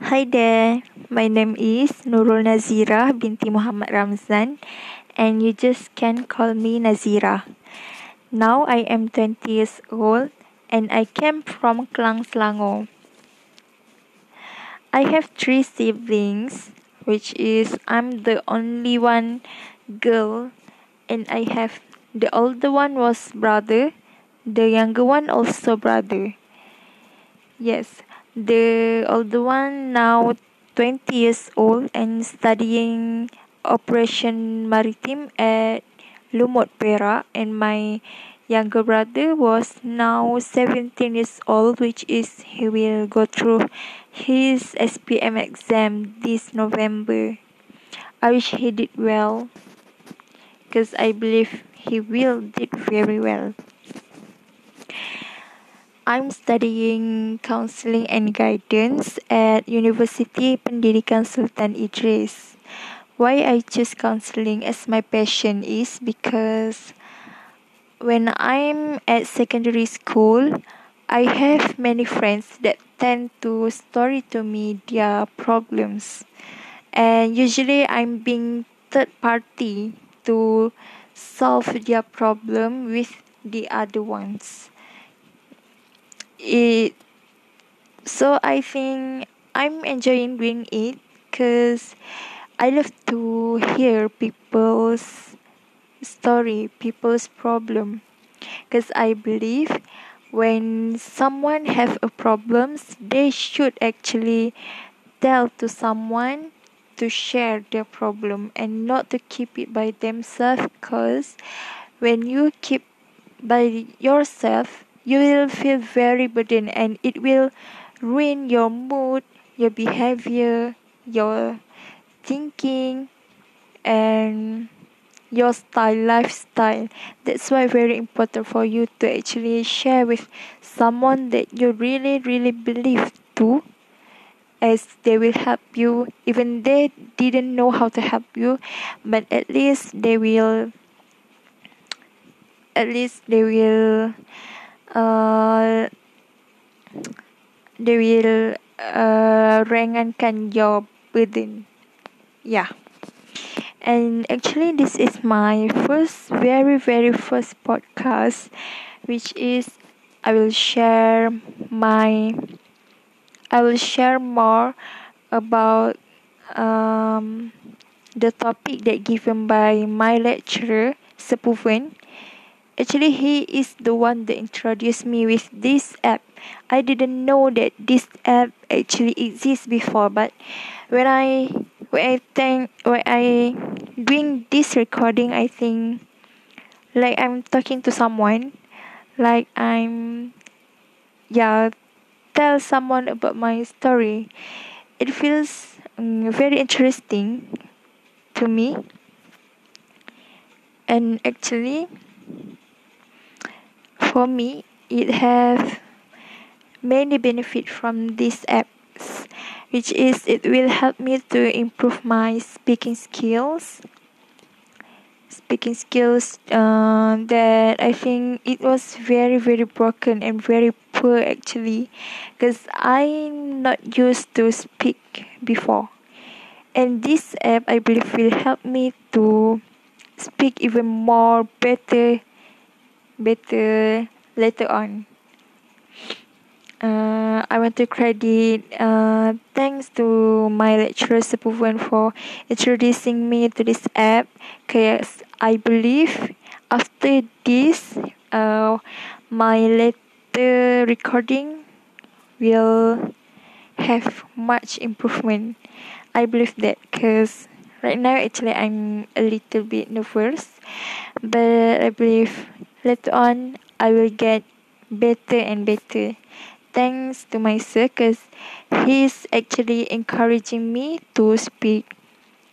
Hi there, my name is Nurul Nazira binti Muhammad Ramzan, and you just can call me Nazira. Now I am 20 years old and I came from Klang Selangor. I have three siblings, which is I'm the only one girl, and I have the older one was brother, the younger one also brother. Yes, the older one now 20 years old and studying operation maritime at Lumut Perak and my younger brother was now 17 years old which is he will go through his SPM exam this November. I wish he did well because I believe he will did very well. I'm studying counseling and guidance at University Pendidikan Sultan Idris. Why I choose counseling as my passion is because when I'm at secondary school, I have many friends that tend to story to me their problems. And usually I'm being third party to solve their problem with the other ones it so I think I'm enjoying doing it because I love to hear people's story, people's problem. Because I believe when someone have a problems, they should actually tell to someone to share their problem and not to keep it by themselves. Because when you keep by yourself, you will feel very burdened and it will ruin your mood, your behavior, your thinking, and your style, lifestyle. That's why very important for you to actually share with someone that you really, really believe to as they will help you even they didn't know how to help you but at least they will at least they will uh, they will uh, ringankan your burden. Yeah. And actually, this is my first, very, very first podcast, which is I will share my, I will share more about um, the topic that given by my lecturer, Sepuven, Actually, he is the one that introduced me with this app. I didn't know that this app actually exists before, but when I when I think when I doing this recording, I think like I'm talking to someone, like I'm yeah tell someone about my story. It feels um, very interesting to me, and actually for me it have many benefit from this apps which is it will help me to improve my speaking skills. Speaking skills uh, that I think it was very very broken and very poor actually because I'm not used to speak before. And this app I believe will help me to speak even more better better later on. Uh, I want to credit uh, thanks to my lecturer Sepuven for introducing me to this app because I believe after this uh, my later recording will have much improvement. I believe that because right now actually I'm a little bit nervous but I believe later on I will get better and better. Thanks to my circus he's actually encouraging me to speak.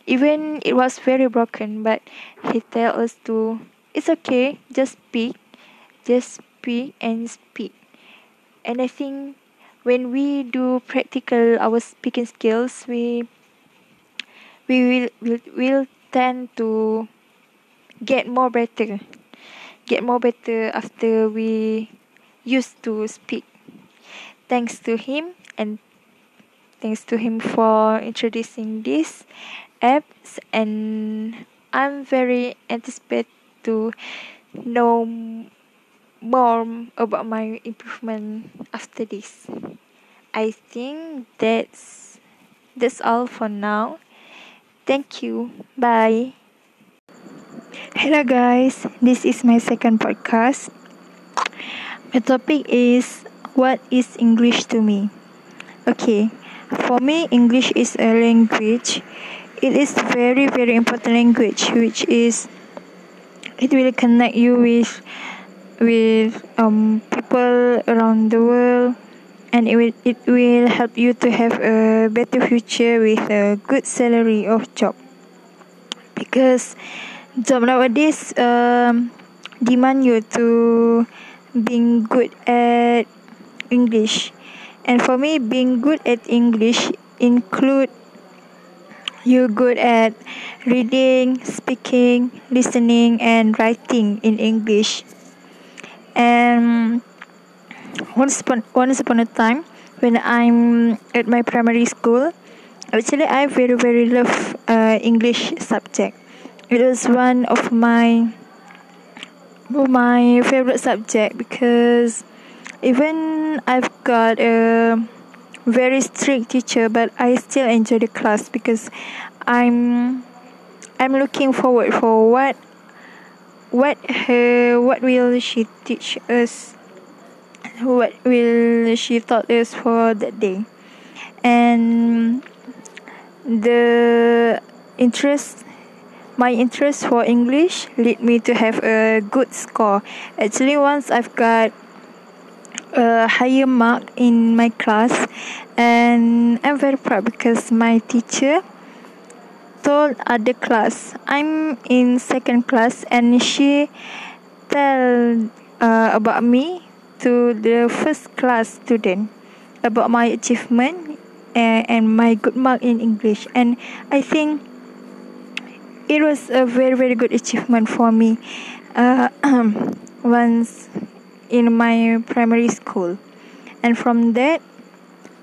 Even it was very broken but he tell us to it's okay just speak just speak and speak. And i think when we do practical our speaking skills we we will will, will tend to get more better get more better after we used to speak. Thanks to him and thanks to him for introducing this apps and I'm very anticipated to know more about my improvement after this. I think that's that's all for now. Thank you. Bye. Hello guys, this is my second podcast. My topic is what is English to me? Okay, for me English is a language. It is very very important language which is it will connect you with with um, people around the world and it will it will help you to have a better future with a good salary of job because job nowadays um, demand you to being good at english and for me being good at english include you good at reading speaking listening and writing in english and once upon once upon a time when I'm at my primary school, actually I very very love uh, English subject. It was one of my my favorite subject because even I've got a very strict teacher, but I still enjoy the class because I'm I'm looking forward for what what her what will she teach us what will she taught us for that day. And the interest my interest for english lead me to have a good score. Actually once i've got a higher mark in my class and i'm very proud because my teacher told other class. I'm in second class and she tell uh, about me to the first class student about my achievement and, and my good mark in English. And I think it was a very very good achievement for me uh, once in my primary school and from that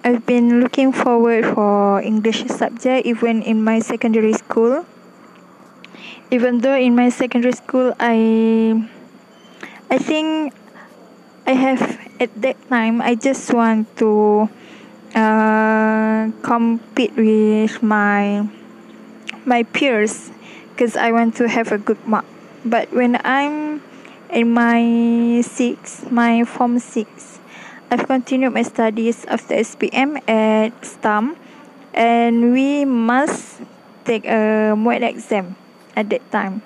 I've been looking forward for English subject even in my secondary school. Even though in my secondary school I I think I have at that time I just want to uh, compete with my my peers because I want to have a good mark. But when I'm in my six, my form six, I've continued my studies after SPM at STAM and we must take a MUET exam at that time.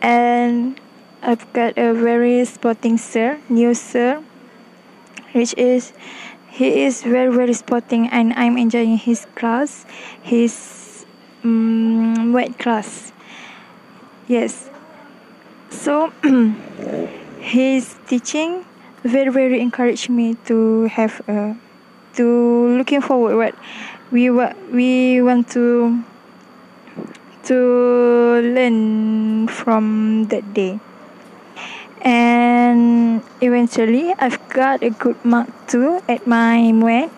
And I've got a very sporting sir, new sir, which is he is very very sporting and I'm enjoying his class, his um, class. Yes. So his teaching very very encouraged me to have a to looking forward what we what we want to to learn from that day. And eventually I've got a good mark too at my MUET.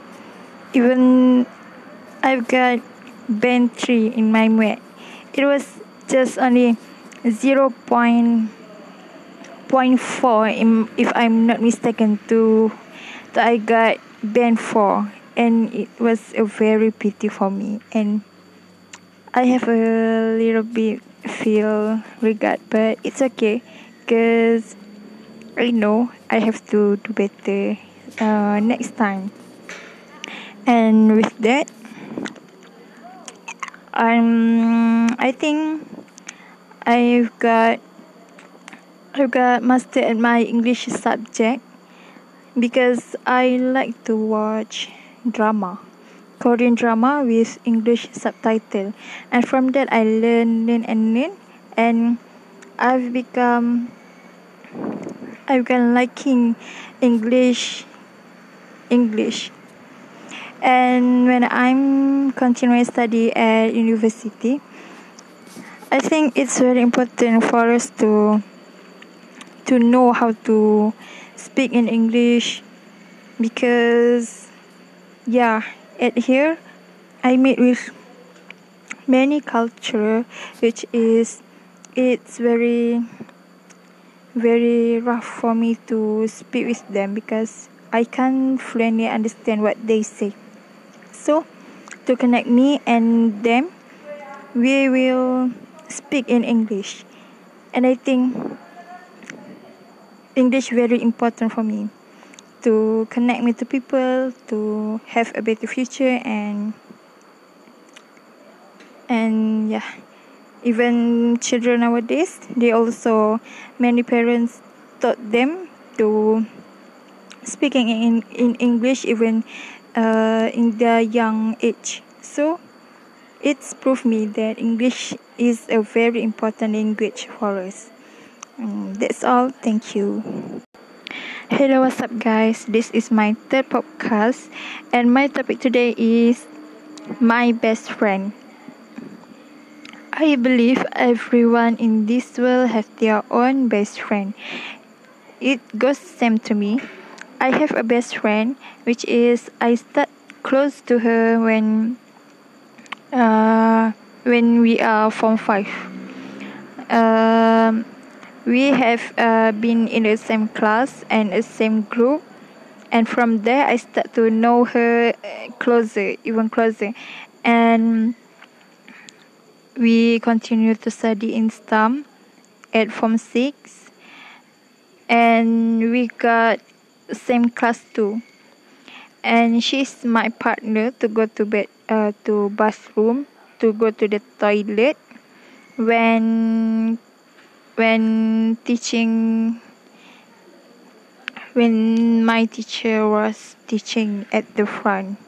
Even I've got band 3 in my MUET. It was just only 0. 0.4 if I'm not mistaken to that I got band 4 and it was a very pity for me and I have a little bit feel regret but it's okay because I know I have to do better uh, next time and with that I'm I think I've got I've got master at my English subject because I like to watch drama, Korean drama with English subtitle, and from that I learn, learn and learn, and I've become I've been liking English English. And when I'm continuing study at university, I think it's very important for us to to know how to speak in English because yeah at here I meet with many culture which is it's very very rough for me to speak with them because I can't fluently understand what they say. So to connect me and them we will speak in English. And I think English very important for me to connect me to people, to have a better future and and yeah even children nowadays they also many parents taught them to speaking in in English even uh, in their young age so it's proved me that English is a very important language for us. Um, that's all. Thank you. Hello, what's up, guys? This is my third podcast, and my topic today is my best friend. I believe everyone in this world have their own best friend. It goes same to me. I have a best friend, which is I start close to her when uh, when we are form five. Um, we have uh, been in the same class and the same group, and from there I start to know her closer, even closer, and we continue to study in STAM at form six, and we got same class too. And she's my partner to go to bed uh, to bathroom to go to the toilet. When when teaching when my teacher was teaching at the front.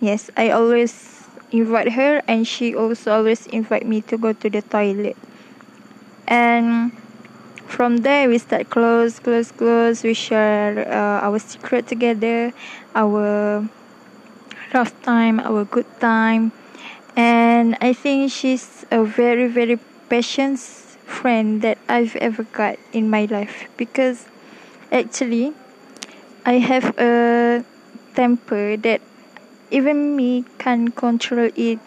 Yes i always invite her and she also always invite me to go to the toilet. And from there we start close close close. We share uh, our secret together our rough time our good time. And i think she's a very very patient friend that i've ever got in my life. Because actually i have a temper that even me can control it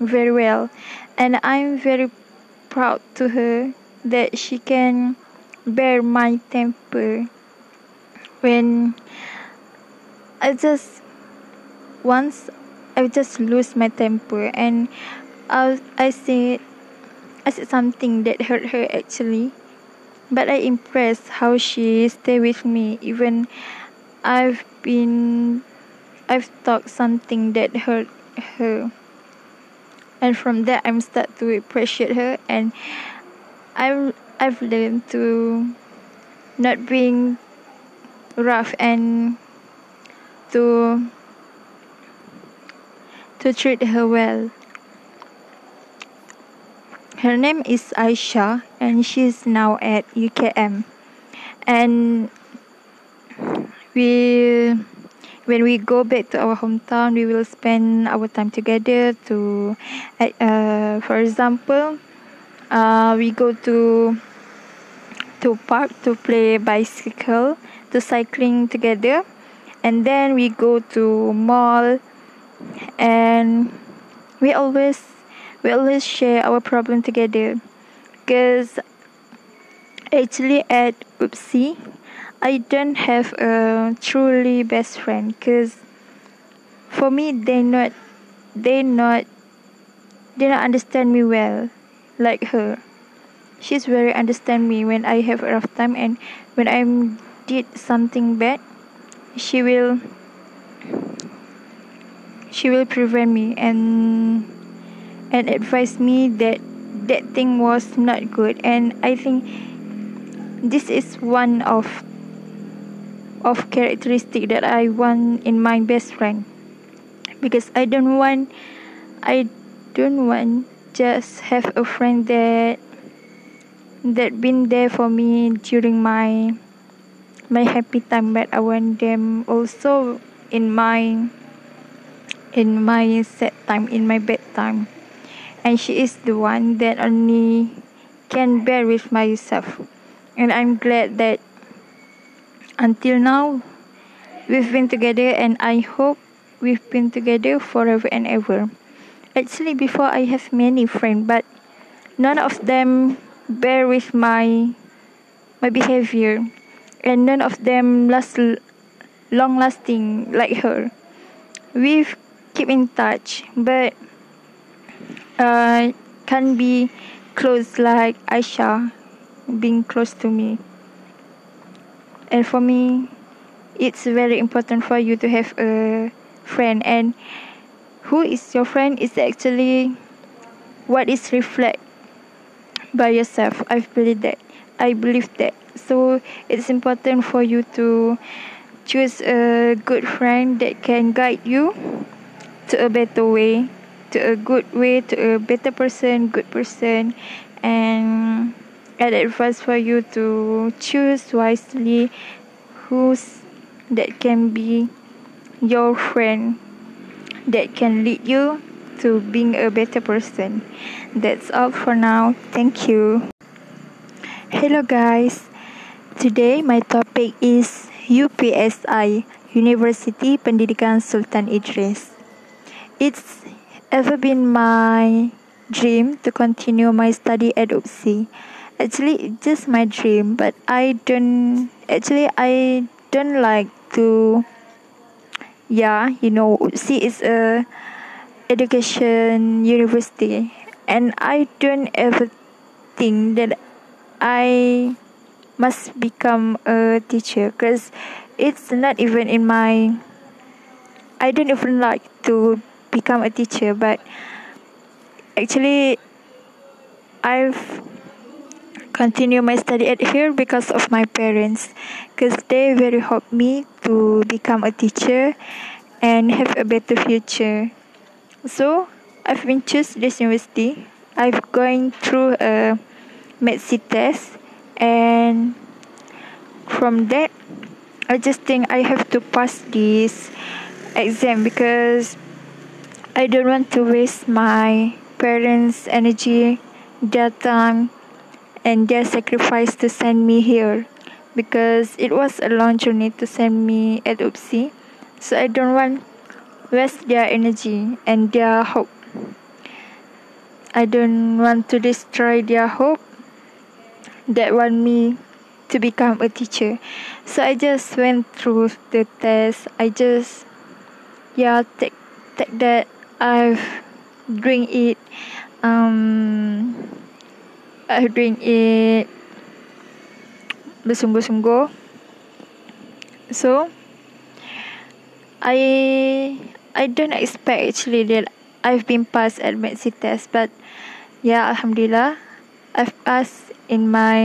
very well. And i'm very proud to her that she can bear my temper when I just once I just lose my temper and I I said I said something that hurt her actually. But I impressed how she stay with me. Even I've been I've talked something that hurt her. And from there I'm start to appreciate her and I've I've learned to not being rough and to to treat her well. Her name is Aisha and she's now at UKM. And we when we go back to our hometown we will spend our time together to uh, for example uh, we go to to park to play bicycle to cycling together and then we go to mall and we always we always share our problem together because actually at UPSI i don't have a truly best friend because for me they not they not they not understand me well like her. She's very understand me when I have a rough time and when I did something bad, she will she will prevent me and and advise me that that thing was not good. And I think this is one of of characteristic that I want in my best friend. Because I don't want I don't want just have a friend that that been there for me during my my happy time. But I want them also in my in my sad time in my bedtime. and she is the one that only can bear with myself and I'm glad that until now we've been together and I hope we've been together forever and ever. Actually, before I have many friends, but none of them bear with my my behavior, and none of them last long lasting like her. We've keep in touch, but uh, can be close like Aisha being close to me. And for me, it's very important for you to have a friend. And who is your friend is actually what is reflect by yourself. I believe that. I believe that. So it's important for you to choose a good friend that can guide you to a better way to a good way to a better person good person and i advise for you to choose wisely who's that can be your friend that can lead you to being a better person. That's all for now. Thank you. Hello, guys. Today, my topic is UPSI, University Pendidikan Sultan Idris. It's ever been my dream to continue my study at UPSI. Actually, it's just my dream, but I don't. Actually, I don't like to yeah you know see is a education university and i don't ever think that i must become a teacher because it's not even in my i don't even like to become a teacher but actually i've continue my study at here because of my parents because they very helped me to become a teacher and have a better future. So i've been choose this university. I've going through a MEdSI test and from that i just think i have to pass this exam because i don't want to waste my parents energy their time and their sacrifice to send me here because it was a long journey to send me at UPSI. So I don't want to waste their energy and their hope. I don't want to destroy their hope that want me to become a teacher. So I just went through the test. I just yeah take take that I've doing it um uh, doing it bersungguh-sungguh. So I I don't expect actually that I've been passed at medsi test, but yeah, alhamdulillah, I've passed in my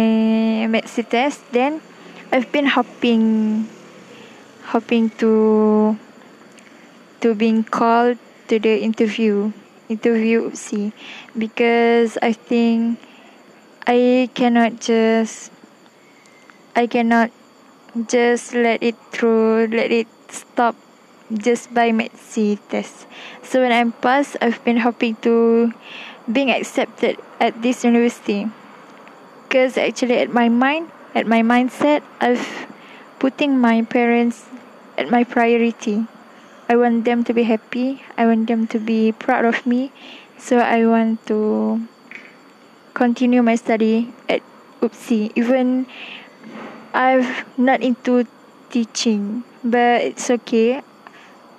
medsi test. Then I've been hoping, hoping to to being called to the interview interview see because I think I cannot just I cannot just let it through let it stop just by MEdSI test. So when I'm passed I've been hoping to being accepted at this university. Because actually at my mind at my mindset I've putting my parents at my priority. I want them to be happy. I want them to be proud of me. So I want to continue my study at UPSI. Even I've not into teaching, but it's okay.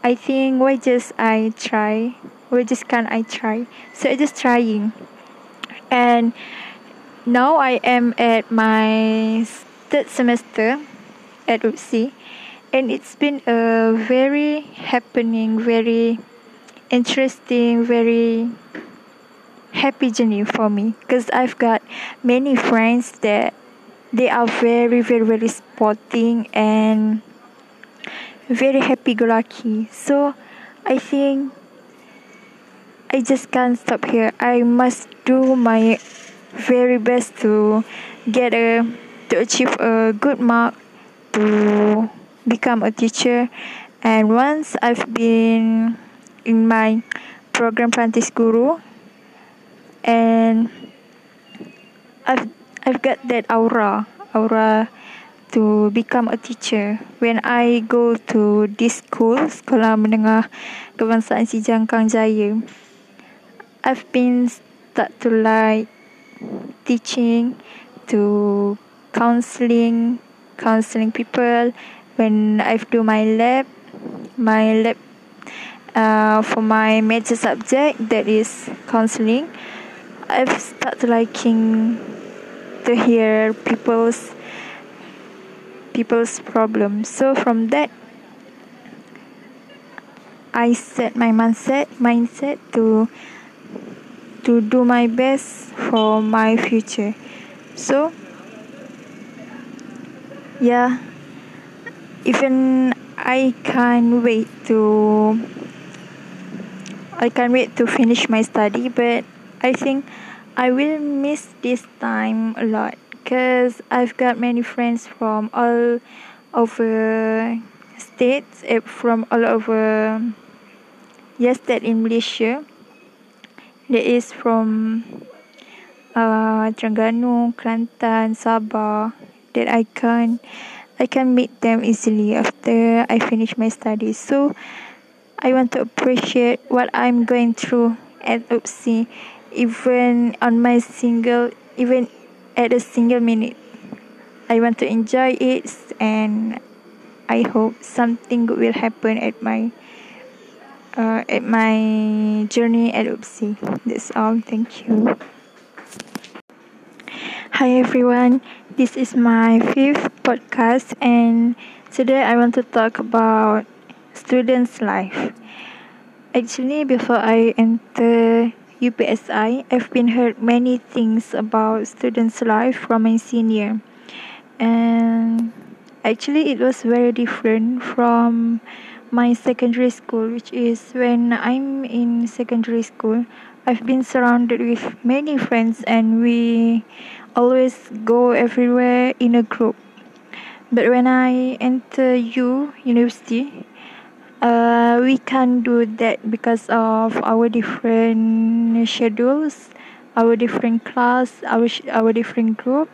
I think why just I try? Why just can't I try? So I just trying. And now I am at my third semester at UPSI and it's been a very happening, very interesting, very happy journey for me. Because I've got many friends that they are very very very sporting and very happy go lucky. So I think I just can't stop here. I must do my very best to get a to achieve a good mark to become a teacher and once I've been in my program Prantis Guru and I've I've got that aura aura to become a teacher. When I go to this school, Sekolah Menengah Kebangsaan Sijangkang Jaya, I've been start to like teaching, to counseling, counseling people. When I do my lab, my lab uh, for my major subject that is counseling, I've started liking to hear people's people's problems. So from that, I set my mindset mindset to to do my best for my future. So yeah, even I can't wait to I can't wait to finish my study, but I think I will miss this time a lot because I've got many friends from all over states, eh, from all over yes, that in Malaysia. That is from uh, Terengganu, Kelantan, Sabah. That I can I can meet them easily after I finish my studies. So I want to appreciate what I'm going through at UPSI, even on my single, even at a single minute. I want to enjoy it and I hope something good will happen at my uh, at my journey at UPSI. That's all. Thank you. Hi everyone. This is my fifth podcast and today I want to talk about students' life. Actually, before I enter UPSI, I've been heard many things about students' life from my senior, and actually, it was very different from my secondary school, which is when I'm in secondary school. I've been surrounded with many friends, and we always go everywhere in a group. But when I enter U university, uh, we can't do that because of our different schedules, our different class, our our different group,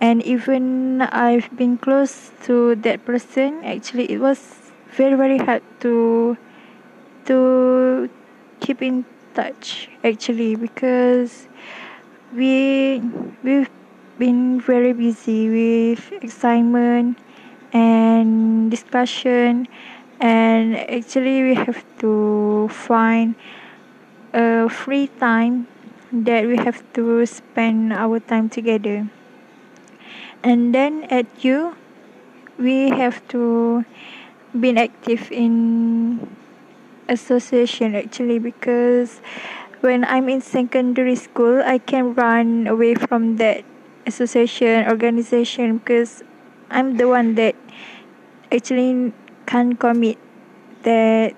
and even I've been close to that person. Actually, it was very very hard to to keep in touch. Actually, because we we've been very busy with excitement and discussion and actually we have to find a free time that we have to spend our time together. And then at U we have to be active in association actually because when I'm in secondary school I can run away from that association organization because I'm the one that actually can't commit that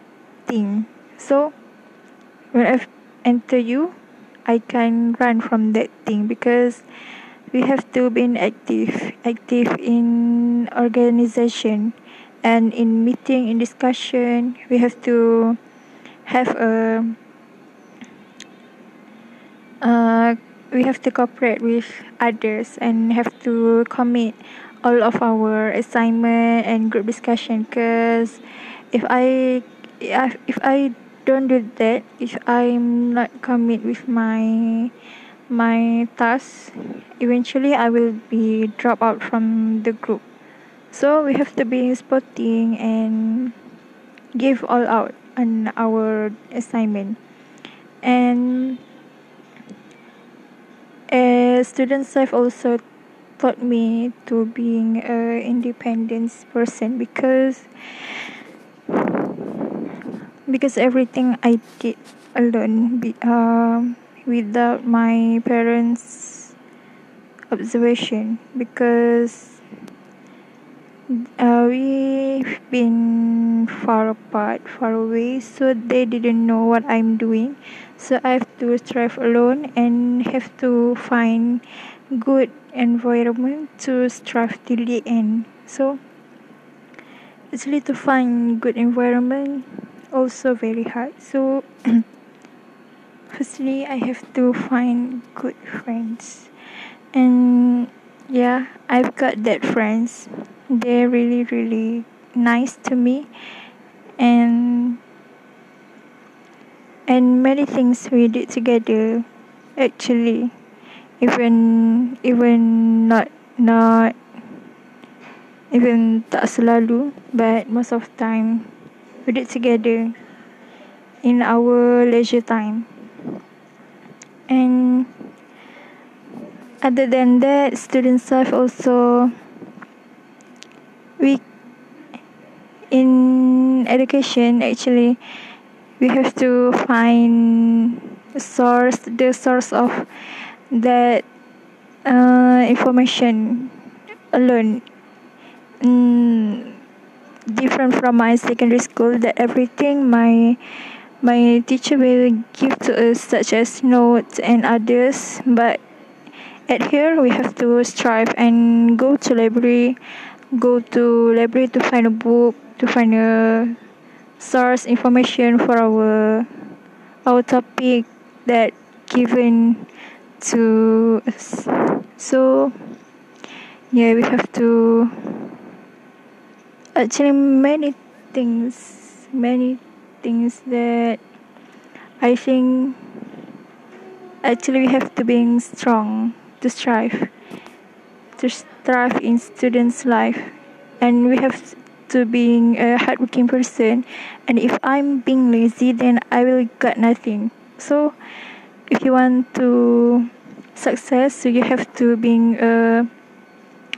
thing. So when I enter U, I can run from that thing because we have to be active, active in organization and in meeting, in discussion. We have to have a uh, we have to cooperate with others and have to commit all of our assignment and group discussion because if I if I don't do that if I'm not commit with my my task eventually I will be drop out from the group. So we have to be sporting and give all out on our assignment. And as students have also taught me to being a independent person because because everything I did alone um, without my parents observation because uh, we've been far apart far away so they didn't know what I'm doing. So I have to strive alone and have to find good environment to strive till the end. So actually to find good environment also very hard. So firstly I have to find good friends. And yeah I've got that friends. They're really really nice to me. And and many things we did together actually. Even even not not even tak selalu but most of time we did together in our leisure time. And other than that student life also we in education actually we have to find source the source of that uh, information alone. Mm, different from my secondary school that everything my my teacher will give to us such as notes and others but at here we have to strive and go to library go to library to find a book to find a source information for our our topic that given to us. So yeah we have to actually many things many things that I think actually we have to being strong to strive to strive in students life. And we have to being a hardworking person. And if I'm being lazy then I will get nothing. So if you want to success so you have to being a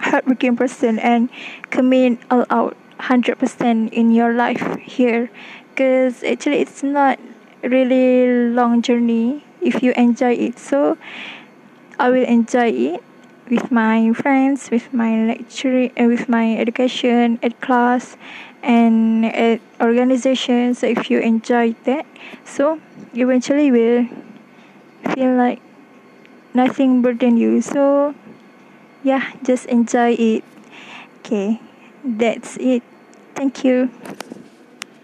hardworking person and commit all out 100% in your life here. Because actually it's not really long journey if you enjoy it. So i will enjoy it with my friends with my lecture uh, with my education at class and at organization so if you enjoy that. So eventually will feel like nothing burden you. So yeah just enjoy it. Okay that's it. Thank you